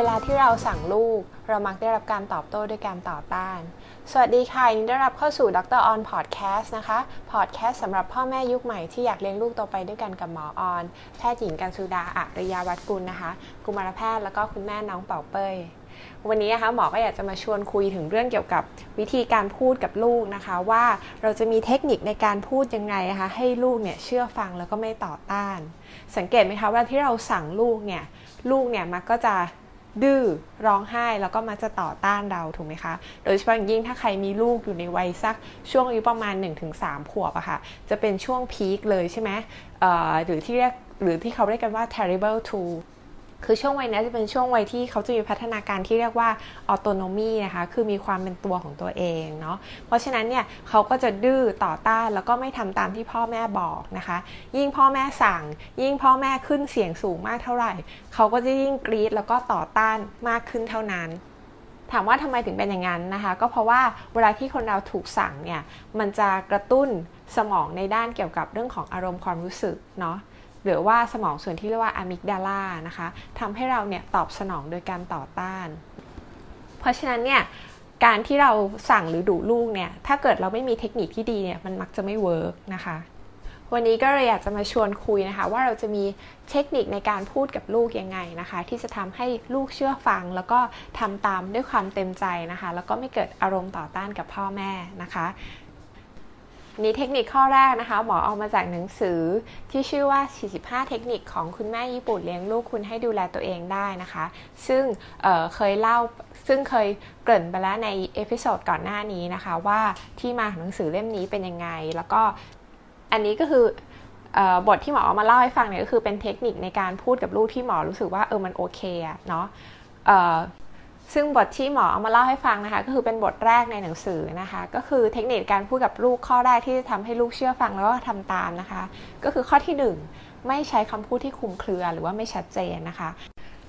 เวลาที่เราสั่งลูก เรามักได้รับการตอบโต้ด้วยการต่อต้าน สวัสดีค่ะยินดีต้อนรับเข้าสู่ Dr. ออนพอดแคสต์นะคะพอดแคสต์สำหรับพ่อแม่ยุคใหม่ที่อยากเลี้ยงลูกโตไปด้วยกันกับหมอออน แพทย์หญิงกันสุดา อริยาวัตกุลนะคะกุมารแพทย์แล้วก็คุณแม่น้องเป่าเป้ยวันนี้นะคะหมอก็อยากจะมาชวนคุยถึงเรื่องเกี่ยวกับวิธีการพูดกับลูกนะคะ ว่าเราจะมีเทคนิคในการพูดยังไงนะคะให้ลูกเนี่ยเชื่อฟังแล้วก็ไม่ต่อต้าน สังเกตไหมคะว่าที่เราสั่งลูกเนี่ยลูกเนี่ยมันก็จะ ดื้อร้องไห้แล้วก็มาจะต่อต้านเราถูกไหมคะ โดยเฉพาะอย่างยิ่งถ้าใครมีลูกอยู่ในวัยสักช่วงอายุประมาณ 1-3 ขวบอะคะ่ะ จะเป็นช่วงพีคเลยใช่ไหมหรือที่เรียกหรือที่เขาเรียกกันว่า terrible two คือช่วงวัยนี้จะเป็นช่วงวัยที่เขาจะมีพัฒนาการที่เรียกว่าออโตโนมีนะคะ คือมีความเป็นตัวของตัวเองเนาะ เพราะฉะนั้นเนี่ยเขาก็จะดื้อต่อต้านแล้วก็ไม่ทำตามที่พ่อแม่บอกนะคะ ยิ่งพ่อแม่สั่ง ยิ่งพ่อแม่ขึ้นเสียงสูงมากเท่าไหร่ เขาก็จะยิ่งกรี๊ดแล้วก็ต่อต้านมากขึ้นเท่านั้นถามว่าทำไมถึงเป็นอย่างนั้นนะคะ ก็เพราะว่าเวลาที่คนเราถูกสั่งเนี่ยมันจะกระตุ้นสมองในด้านเกี่ยวกับเรื่องของอารมณ์ความรู้สึกเนาะ หรือว่าสมองส่วนที่เรียกว่า amygdala นะคะทำให้เราเนี่ยตอบสนองโดยการต่อต้าน เพราะฉะนั้นเนี่ยการที่เราสั่งหรือดุลูกเนี่ยถ้าเกิดเราไม่มีเทคนิคที่ดีเนี่ยมันมักจะไม่ work นะคะวันนี้ก็เลยอยากจะมาชวนคุยนะคะ ว่าเราจะมีเทคนิคในการพูดกับลูกยังไงนะคะ ที่จะทำให้ลูกเชื่อฟัง แล้วก็ทำตามด้วยความเต็มใจนะคะ แล้วก็ไม่เกิดอารมณ์ต่อต้านกับพ่อแม่นะคะ นี่เทคนิคข้อแรกนะคะ หมอเอามาจากหนังสือที่ชื่อว่า 45 เทคนิคของคุณแม่ญี่ปุ่นเลี้ยงลูกคุณให้ดูแลตัวเองได้นะคะ ซึ่งเคยเล่าซึ่งเคยเกริ่นไปแล้วใน episode ก่อนหน้านี้นะคะ ว่าที่มาของหนังสือเล่มนี้เป็นยังไง แล้วก็อันนี้ก็คือบทที่หมอเอามาเล่าให้ฟังเนี่ยก็คือเป็นเทคนิคในการพูดกับลูกที่หมอรู้สึกว่าเออมันโอเคอะเนาะ ซึ่งบทที่หมอเอามาเล่าให้ฟังนะคะ ก็คือเป็นบทแรกในหนังสือนะคะ ก็คือเทคนิคการพูดกับลูกข้อแรกที่จะทำให้ลูกเชื่อฟังแล้วก็ทำตามนะคะ ก็คือข้อที่ 1 ไม่ใช้คำพูดที่คลุมเครือหรือว่าไม่ชัดเจนนะคะ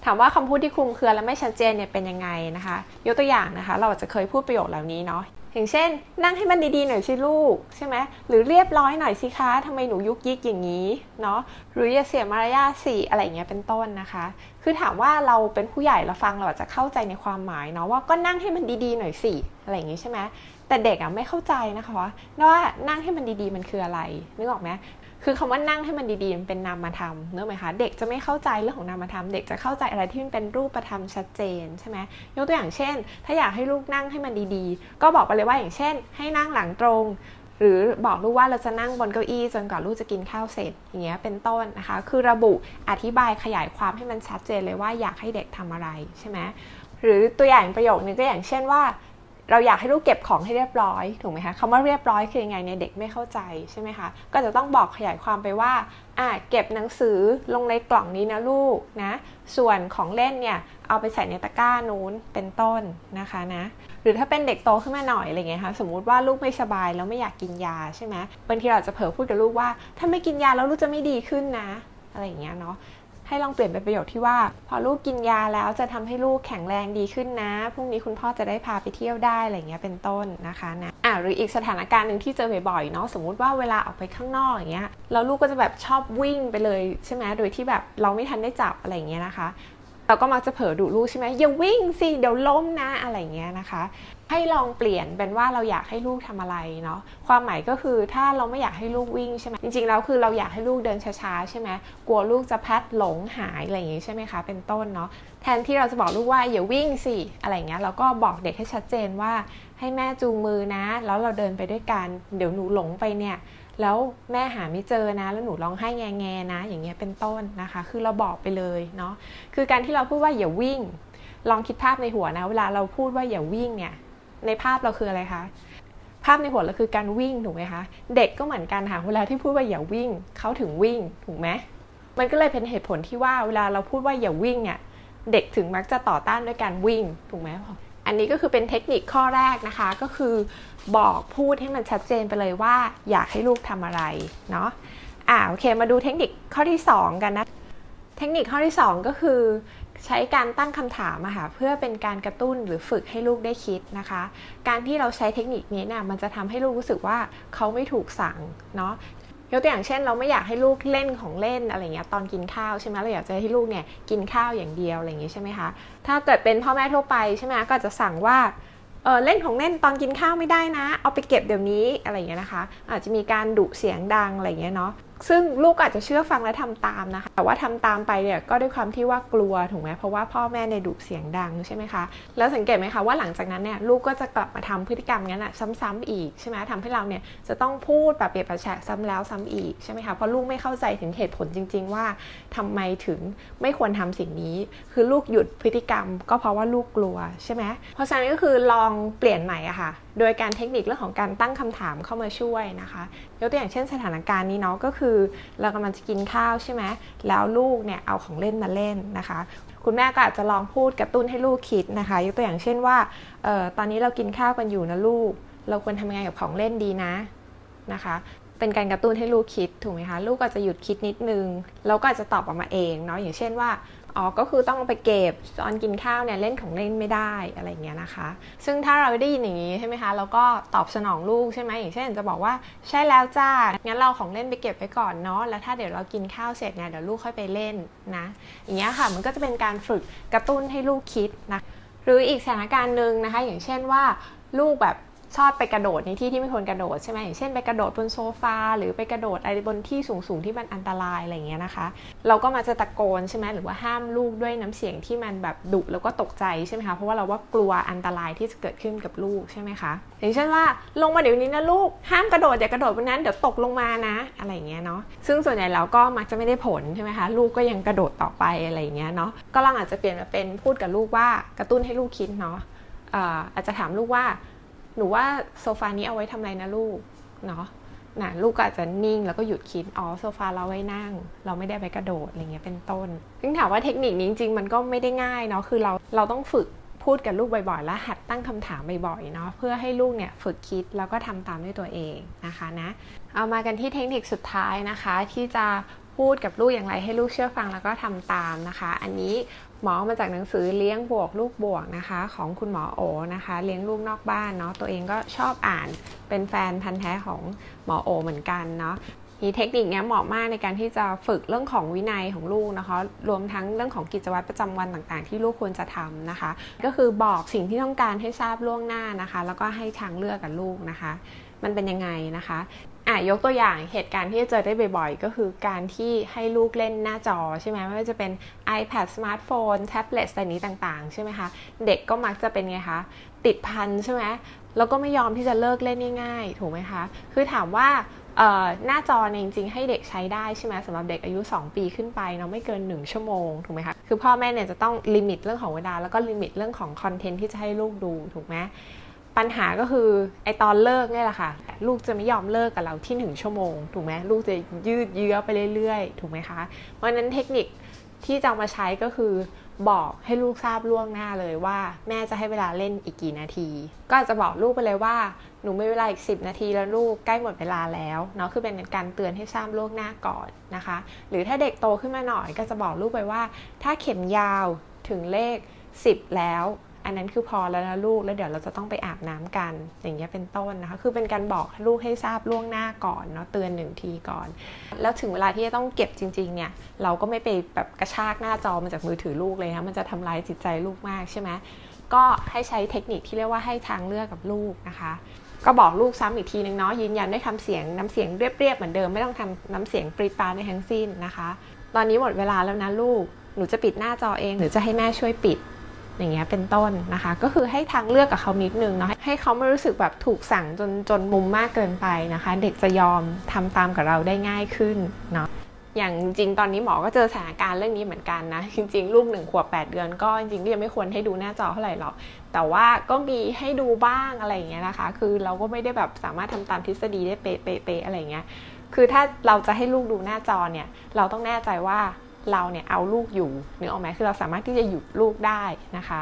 ถามว่าคำพูดที่คลุมเครือและไม่ชัดเจนเนี่ยเป็นยังไงนะคะ ยกตัวอย่างนะคะ เราจะเคยพูดประโยคเหล่านี้เนาะ อย่างเช่น นั่งให้มันดีๆหน่อยสิลูกใช่ไหมหรือเรียบร้อยหน่อยสิคะทำไมหนูยุกยิกอย่างนี้เนาะหรืออย่าเสียมารยาทสิอะไรเงี้ยเป็นต้นนะคะ คือถามว่าเราเป็นผู้ใหญ่เราฟังเราอาจจะเข้าใจในความหมายเนาะว่าก็นั่งให้มันดีๆหน่อยสิอะไรอย่างงี้ใช่ไหมแต่เด็กอะไม่เข้าใจนะคะว่าว่านั่งให้มันดีๆมันคืออะไรนึกออกไหม คือคำว่านั่งให้มันดีๆมันเป็นนามธรรมเนอะไหมคะเด็กจะไม่เข้าใจเรื่องของนามธรรม เด็กจะเข้าใจอะไรที่มันเป็นรูปธรรมชัดเจนใช่ไหมยกตัวอย่างเช่น ถ้าอยากให้ลูกนั่งให้มันดีๆ ก็บอกไปเลยว่าอย่างเช่น ให้นั่งหลังตรง หรือบอกลูกว่าเราจะนั่งบนเก้าอี้จนกว่าลูกจะกินข้าวเสร็จอย่างเงี้ยเป็นต้นนะคะ คือระบุอธิบายขยายความให้มันชัดเจนเลยว่าอยากให้เด็กทำอะไรใช่ไหมหรือตัวอย่างประโยคนึงก็อย่างเช่นว่า เราอยากให้ลูกเก็บของให้เรียบร้อยถูกไหมคะคำว่าเรียบร้อยคือยังไงเนี่ยเด็กไม่เข้าใจใช่ไหมคะก็จะต้องบอกขยายความไปว่าอ่าเก็บหนังสือลงในกล่องนี้นะลูกนะส่วนของเล่นเนี่ยเอาไปใส่ในตะกร้านู้นเป็นต้นนะคะนะหรือถ้าเป็นเด็กโตขึ้นมาหน่อยอะไรเงี้ยคะสมมุติว่าลูกไม่สบายแล้วไม่อยากกินยาใช่ไหมบางทีเราจะเผลอพูดกับลูกว่า ถ้าไม่กินยาแล้วลูกจะไม่ดีขึ้นนะ อะไรอย่างเงี้ยเนาะ ให้ลองเปลี่ยนเป็นประโยคที่ว่า พอลูกกินยาแล้วจะทำให้ลูกแข็งแรงดีขึ้นนะพรุ่งนี้คุณพ่อจะได้พาไปเที่ยวได้อะไรเงี้ยเป็นต้นนะคะนะอ่าหรืออีกสถานการณ์หนึ่งที่เจอบ่อยๆเนาะสมมุติว่าเวลาออกไปข้างนอกอย่างเงี้ยแล้วลูกก็จะแบบชอบวิ่งไปเลยใช่ไหมโดยที่แบบเราไม่ทันได้จับอะไรเงี้ยนะคะ เราก็มักจะเผลอดุลูกใช่ไหมอย่าวิ่งสิเดี๋ยวล้มนะอะไรเงี้ยนะคะ ให้ลองเปลี่ยนเป็นว่าเราอยากให้ลูกทำอะไรเนาะความหมายก็คือถ้าเราไม่อยากให้ลูกวิ่งใช่ไหมจริงๆแล้วคือเราอยากให้ลูกเดินช้าๆใช่ไหมกลัวลูกจะพัดหลงหายอะไรอย่างงี้ใช่ไหมคะเป็นต้นเนาะแทนที่เราจะบอกลูกว่าอย่าวิ่งสิอะไรเงี้ยเราก็บอกเด็กให้ชัดเจนว่าให้แม่จูงมือนะ แล้วเราเดินไปด้วยกันเดี๋ยวหนูหลงไปเนี่ย แล้วแม่หาไม่เจอนะ แล้วหนูร้องไห้แงแงนะ อย่างเงี้ยเป็นต้นนะคะ คือเราบอกไปเลยเนาะคือการที่เราพูดว่าอย่าวิ่ง ลองคิดภาพในหัวนะ เวลาเราพูดว่าอย่าวิ่งเนี่ย ในภาพเราคืออะไรคะภาพในหัวเราคือการวิ่งถูกไหมคะเด็กก็เหมือนกันค่ะเวลาที่พูดว่าอย่าวิ่งเขาถึงวิ่งถูกไหมมันก็เลยเป็นเหตุผลที่ว่าเวลาเราพูดว่าอย่าวิ่งเนี่ยเด็กถึงมักจะต่อต้านด้วยการวิ่งถูกไหม อันนี้ก็คือเป็นเทคนิคข้อแรกนะคะ ก็คือบอกพูดให้มันชัดเจนไปเลยว่า อยากให้ลูกทำอะไรเนาะอ่าโอเคมาดูเทคนิคข้อที่ 2 กันนะ เทคนิคข้อที่ 2 ก็คือใช้การตั้งคำถามอะค่ะเพื่อเป็นการกระตุ้นหรือฝึกให้ลูกได้คิดนะคะ การที่เราใช้เทคนิคนี้เนี่ยมันจะทำให้ลูกรู้สึกว่าเขาไม่ถูกสั่งเนาะ ยกตัวอย่างเช่น เราไม่อยากให้ลูกเล่นของเล่นอะไรเงี้ยตอนกินข้าวใช่ไหมเราอยากจะให้ลูกเนี่ยกินข้าวอย่างเดียวอะไรอย่างงี้ใช่ไหมคะถ้าเกิดเป็นพ่อแม่ทั่วไปใช่ไหมก็จะสั่งว่าเออเล่นของเล่นตอนกินข้าวไม่ได้นะ เอาไปเก็บเดี๋ยวนี้อะไรเงี้ยนะคะ อาจจะมีการดุเสียงดังอะไรเงี้ยเนาะ ซึ่งลูกอาจจะเชื่อฟังและทำตามนะคะ แต่ว่าทำตามไปเนี่ยก็ด้วยความที่ว่ากลัวถูกไหมเพราะว่าพ่อแม่ในดุเสียงดังใช่ไหมคะ แล้วสังเกตไหมคะว่าหลังจากนั้นเนี่ยลูกก็จะกลับมาทำพฤติกรรมนั้นอะซ้ำๆอีกใช่ไหมทำให้เราเนี่ยจะต้องพูดแบบเปรียบประแฉซ้ำแล้วซ้ำอีกใช่ไหมคะ เพราะลูกไม่เข้าใจถึงเหตุผลจริง ๆ ว่าทำไมถึงไม่ควรทำสิ่งนี้ คือลูกหยุดพฤติกรรม ก็เพราะว่าลูกกลัวใช่ไหมเพราะฉะนั้นก็คือลองเปลี่ยนใหม่อะค่ะโดยการเทคนิคเรื่องของการตั้งคำถามเข้ามาช่วยนะคะยกตัวอย่างเช่นสถานการณ์นี้เนาะก็คือ เรากำลังจะกินข้าวใช่ไหมแล้วลูกเนี่ยเอาของเล่นมาเล่นนะคะ คุณแม่ก็อาจจะลองพูดกระตุ้นให้ลูกคิดนะคะ ยกตัวอย่างเช่นว่าออตอนนี้เรากินข้าวกันอยู่นะลูก เราควรทำยังไงกับของเล่นดีนะนะคะเป็นการกระตุ้นให้ลูกคิดถูกไหมคะลูกอาจจะหยุดคิดนิดนึงแล้วก็อาจจะตอบออกมาเองเนาะอย่างเช่นว่า อ๋อก็คือต้องไปเก็บตอนกินข้าวเนี่ยเล่นของเล่นไม่ได้อะไรเงี้ยนะคะ ซึ่งถ้าเราได้ยินอย่างนี้ใช่ไหมคะเราก็ตอบสนองลูกใช่ไหมอย่างเช่นจะบอกว่าใช่แล้วจ้างั้นเราของเล่นไปเก็บไว้ก่อนเนาะแล้วถ้าเดี๋ยวเรากินข้าวเสร็จเนี่ยเดี๋ยวลูกค่อยไปเล่นนะอย่างเงี้ยค่ะมันก็จะเป็นการฝึกกระตุ้นให้ลูกคิดนะหรืออีกสถานการณ์หนึ่งนะคะ อย่างเช่นว่าลูกแบบ ชอบไปกระโดดในที่ที่ไม่ควรกระโดดใช่ไหมอย่างเช่นไปกระโดดบนโซฟาหรือไปกระโดดอะไรบนที่สูงๆที่มันอันตรายอะไรเงี้ยนะคะ เราก็มาจะตะโกนใช่ไหมหรือว่าห้ามลูกด้วยน้ำเสียงที่มันแบบดุแล้วก็ตกใจใช่ไหมคะเพราะว่าเราว่ากลัวอันตรายที่จะเกิดขึ้นกับลูกใช่ไหมคะอย่างเช่นว่าลงมาเดี๋ยวนี้นะลูกห้ามกระโดดอย่ากระโดดบนนั้นเดี๋ยวตกลงมานะ อะไรเงี้ยเนาะซึ่งส่วนใหญ่เราก็มักจะไม่ได้ผลใช่ไหมคะลูกก็ยังกระโดดต่อไปอะไรเงี้ยเนาะก็ลองอาจจะเปลี่ยนมาเป็นพูดกับลูกว่ากระตุ้นให้ลูกคิดเนาะอาจจะถามลูกว่า หนูว่าโซฟานี้เอาไว้ทำอะไรนะลูกเนาะนะลูกก็อาจจะนิ่งแล้วก็หยุดคิด อ๋อโซฟาเราไว้นั่ง เราไม่ได้ไปกระโดดอะไรเงี้ยเป็นต้นซึ่งถามว่าเทคนิคนี้จริงๆมันก็ไม่ได้ง่ายเนาะคือเราเราต้องฝึกพูดกับลูกบ่อยๆ แล้วหัดตั้งคำถามบ่อยๆเนาะเพื่อให้ลูกเนี่ยฝึกคิดแล้วก็ทำตามด้วยตัวเองนะคะนะเอามากันที่เทคนิคสุดท้ายนะคะ ที่จะ พูดกับลูกอย่างไรให้ลูกเชื่อฟังแล้วก็ทำตามนะคะ อันนี้หมอมาจากหนังสือเลี้ยงบวกลูกบวกนะคะ ของคุณหมอโอนะคะ เลี้ยงลูกนอกบ้านเนาะตัวเองก็ชอบอ่านเป็นแฟนพันธ์แท้ของหมอโอเหมือนกันเนาะ มีเทคนิคนี้เหมาะมากในการที่จะฝึกเรื่องของวินัยของลูกนะคะ รวมทั้งเรื่องของกิจวัตรประจำวันต่างๆ ที่ลูกควรจะทำนะคะ ก็คือบอกสิ่งที่ต้องการให้ทราบล่วงหน้านะคะ แล้วก็ให้ทางเลือกกับลูกนะคะ มันเป็นยังไงนะคะอะยกตัวอย่างเหตุการณ์ที่เจอได้บ่อยๆ ก็คือการที่ให้ลูกเล่นหน้าจอใช่ไหมไม่ว่าจะเป็น iPad สมาร์ทโฟนแท็บเล็ตอะไรนี้ต่างๆ ใช่ไหมคะ เด็กก็มักจะเป็นไงคะติดพันใช่ไหมแล้วก็ไม่ยอมที่จะเลิกเล่นง่ายๆ ถูกไหมคะ คือถามว่า หน้าจอเนี่ยจริงๆ ให้เด็กใช้ได้ใช่ไหมสำหรับเด็กอายุ 2 ปีขึ้นไปเนาะไม่เกิน 1 ชั่วโมงถูกไหมคะคือพ่อแม่เนี่ยจะต้อง limit เรื่องของเวลาแล้วก็ limit เรื่องของ content ที่จะให้ลูกดูถูกไหมปัญหาก็คือไอ้ตอนเลิกเนี่ยแหละค่ะลูกจะไม่ยอมเลิกกับเราที่หนึ่งชั่วโมงถูกไหมลูกจะยืดเยื้อไปเรื่อยๆ ถูกไหมคะ เพราะนั้นเทคนิคที่จะมาใช้ก็คือ บอกให้ลูกทราบล่วงหน้าเลยว่า แม่จะให้เวลาเล่นอีกกี่นาที ก็อาจจะบอกลูกไปเลยว่าหนูไม่เวลาอีก 10 นาทีแล้วลูกใกล้หมดเวลาแล้วเนาะคือเป็นการเตือนให้ทราบล่วงหน้าก่อนนะคะ หรือถ้าเด็กโตขึ้นมาหน่อยก็จะบอกลูกไปว่า ถ้าเข็มยาวถึงเลข 10 แล้ว อันนั้นคือพอแล้วนะลูกแล้วเดี๋ยวเราจะต้องไปอาบน้ำกัน อย่างเงี้ยเป็นต้นนะคะ คือเป็นการบอกลูกให้ทราบล่วงหน้าก่อนเนาะเตือนหนึ่งทีก่อน แล้วถึงเวลาที่จะต้องเก็บจริง ๆ เนี่ย เราก็ไม่ไปแบบกระชากหน้าจอมาจากมือถือลูกเลยนะมันจะทำลายจิตใจลูกมากใช่ไหมก็ให้ใช้เทคนิคที่เรียกว่าให้ทางเลือกกับลูกนะคะก็บอกลูกซ้ำอีกทีนึงเนาะยืนยันด้วยคำเสียงน้ำเสียงเรียบๆเหมือนเดิมไม่ต้องทำน้ำเสียงปรีปาในทั้งสิ้นนะคะ ตอนนี้หมดเวลาแล้วนะลูก หนูจะปิดหน้าจอเองหรือจะให้แม่ช่วยปิด อย่างเงี้ยเป็นต้นนะคะ ก็คือให้ทางเลือกกับเขานิดนึงเนาะให้เขาไม่รู้สึกแบบถูกสั่งจนจนมุมมากเกินไปนะคะ เด็กจะยอมทำตามกับเราได้ง่ายขึ้นเนาะอย่างจริงตอนนี้หมอก็เจอสถานการณ์เรื่องนี้เหมือนกันนะ จริง ๆ ลูกหนึ่งขวบแปดเดือนก็จริงๆก็ยังไม่ควรให้ดูหน้าจอเท่าไหร่หรอก แต่ว่าก็มีให้ดูบ้างอะไรอย่างเงี้ยนะคะ คือเราก็ไม่ได้แบบสามารถทำตามทฤษฎีได้เป๊ะๆอะไรเงี้ยคือถ้าเราจะให้ลูกดูหน้าจอเนี่ย เราต้องแน่ใจว่า เราเนี่ยเอาลูกอยู่เนึกอออกไหมคือเราสามารถที่จะหยุดลูกได้นะคะ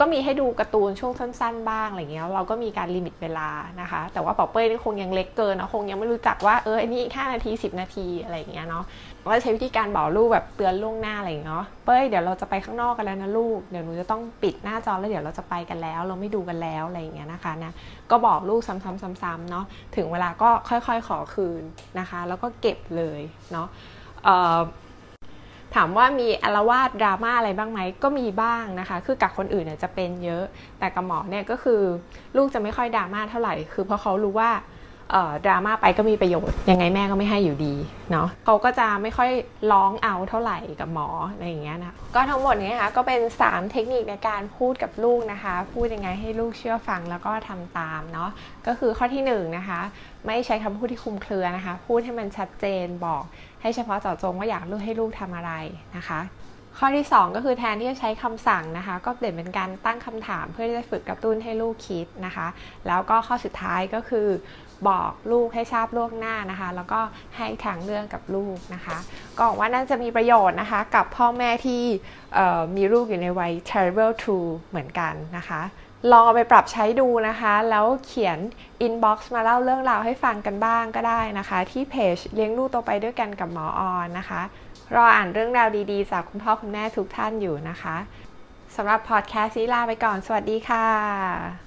ก็มีให้ดูการ์ตูนช่วงสั้น ๆ บ้างอะไรเงี้ยเราก็มีการ limit เวลานะคะ แต่ว่าเป่าเป้ยนี่คงยังเล็กเกินนะคงยังไม่รู้จักว่าเอออันนี้อีกห้านาที 10 นาทีอะไรอย่างเงี้ยเนาะก็ใช้วิธีการบอกลูกแบบเตือนล่วงหน้าอะไรเงี้ยเป้ยเดี๋ยวเราจะไปข้างนอกกันแล้วนะลูกเดี๋ยวหนูจะต้องปิดหน้าจอแล้วเดี๋ยวเราจะไปกันแล้ว เราไม่ดูกันแล้วอะไรอย่างเงี้ยนะคะนะก็บอกลูกซ้ำๆๆๆเนาะถึงเวลาก็ค่อยๆขอคืนนะคะ แล้วก็เก็บเลยเนาะ ถามว่ามีอารวาสดราม่าอะไรบ้างไหมก็มีบ้างนะคะ คือกับคนอื่นเนี่ยจะเป็นเยอะ แต่กับหมอเนี่ยก็คือลูกจะไม่ค่อยดราม่าเท่าไหร่ คือเพราะเขารู้ว่า ดราม่าไปก็มีประโยชน์ ยังไงแม่ก็ไม่ให้อยู่ดีเนาะเขาก็จะไม่ค่อยร้องเอาเท่าไหร่กับหมออะไรอย่างเงี้ยนะก็ทั้งหมดนี้นะคะก็เป็น 3 เทคนิคในการพูดกับลูกนะคะ พูดยังไงให้ลูกเชื่อฟังแล้วก็ทำตามเนาะก็คือข้อที่1นนะคะ ไม่ใช้คำพูดที่คุมเครือนะคะ พูดให้มันชัดเจนบอก ให้เฉพาะเจาะจงว่าอยากลูกให้ลูกทำอะไรนะคะข้อที่ 2 ก็คือแทนที่จะใช้คำสั่งนะคะ ก็เปลี่ยนเป็นการตั้งคำถามเพื่อที่จะฝึกกระตุ้นให้ลูกคิดนะคะ แล้วก็ข้อสุดท้ายก็คือ บอกลูกให้ทราบล่วงหน้านะคะ แล้วก็ให้ทางเรื่องกับลูกนะคะก็หวังว่าน่าจะมีประโยชน์นะคะ กับพ่อแม่ที่มีลูกอยู่ในวัย terrible to เหมือนกันนะคะลองเอาไปปรับใช้ดูนะคะ แล้วเขียน inbox มาเล่าเรื่องราวให้ฟังกันบ้างก็ได้นะคะ ที่เพจเลี้ยงลูกโตไปด้วยกันกับหมอออนนะคะ รออ่านเรื่องราวดีๆ จากคุณพ่อคุณแม่ทุกท่านอยู่นะคะสำหรับพอดแคสต์นี้ลาไปก่อน สวัสดีค่ะ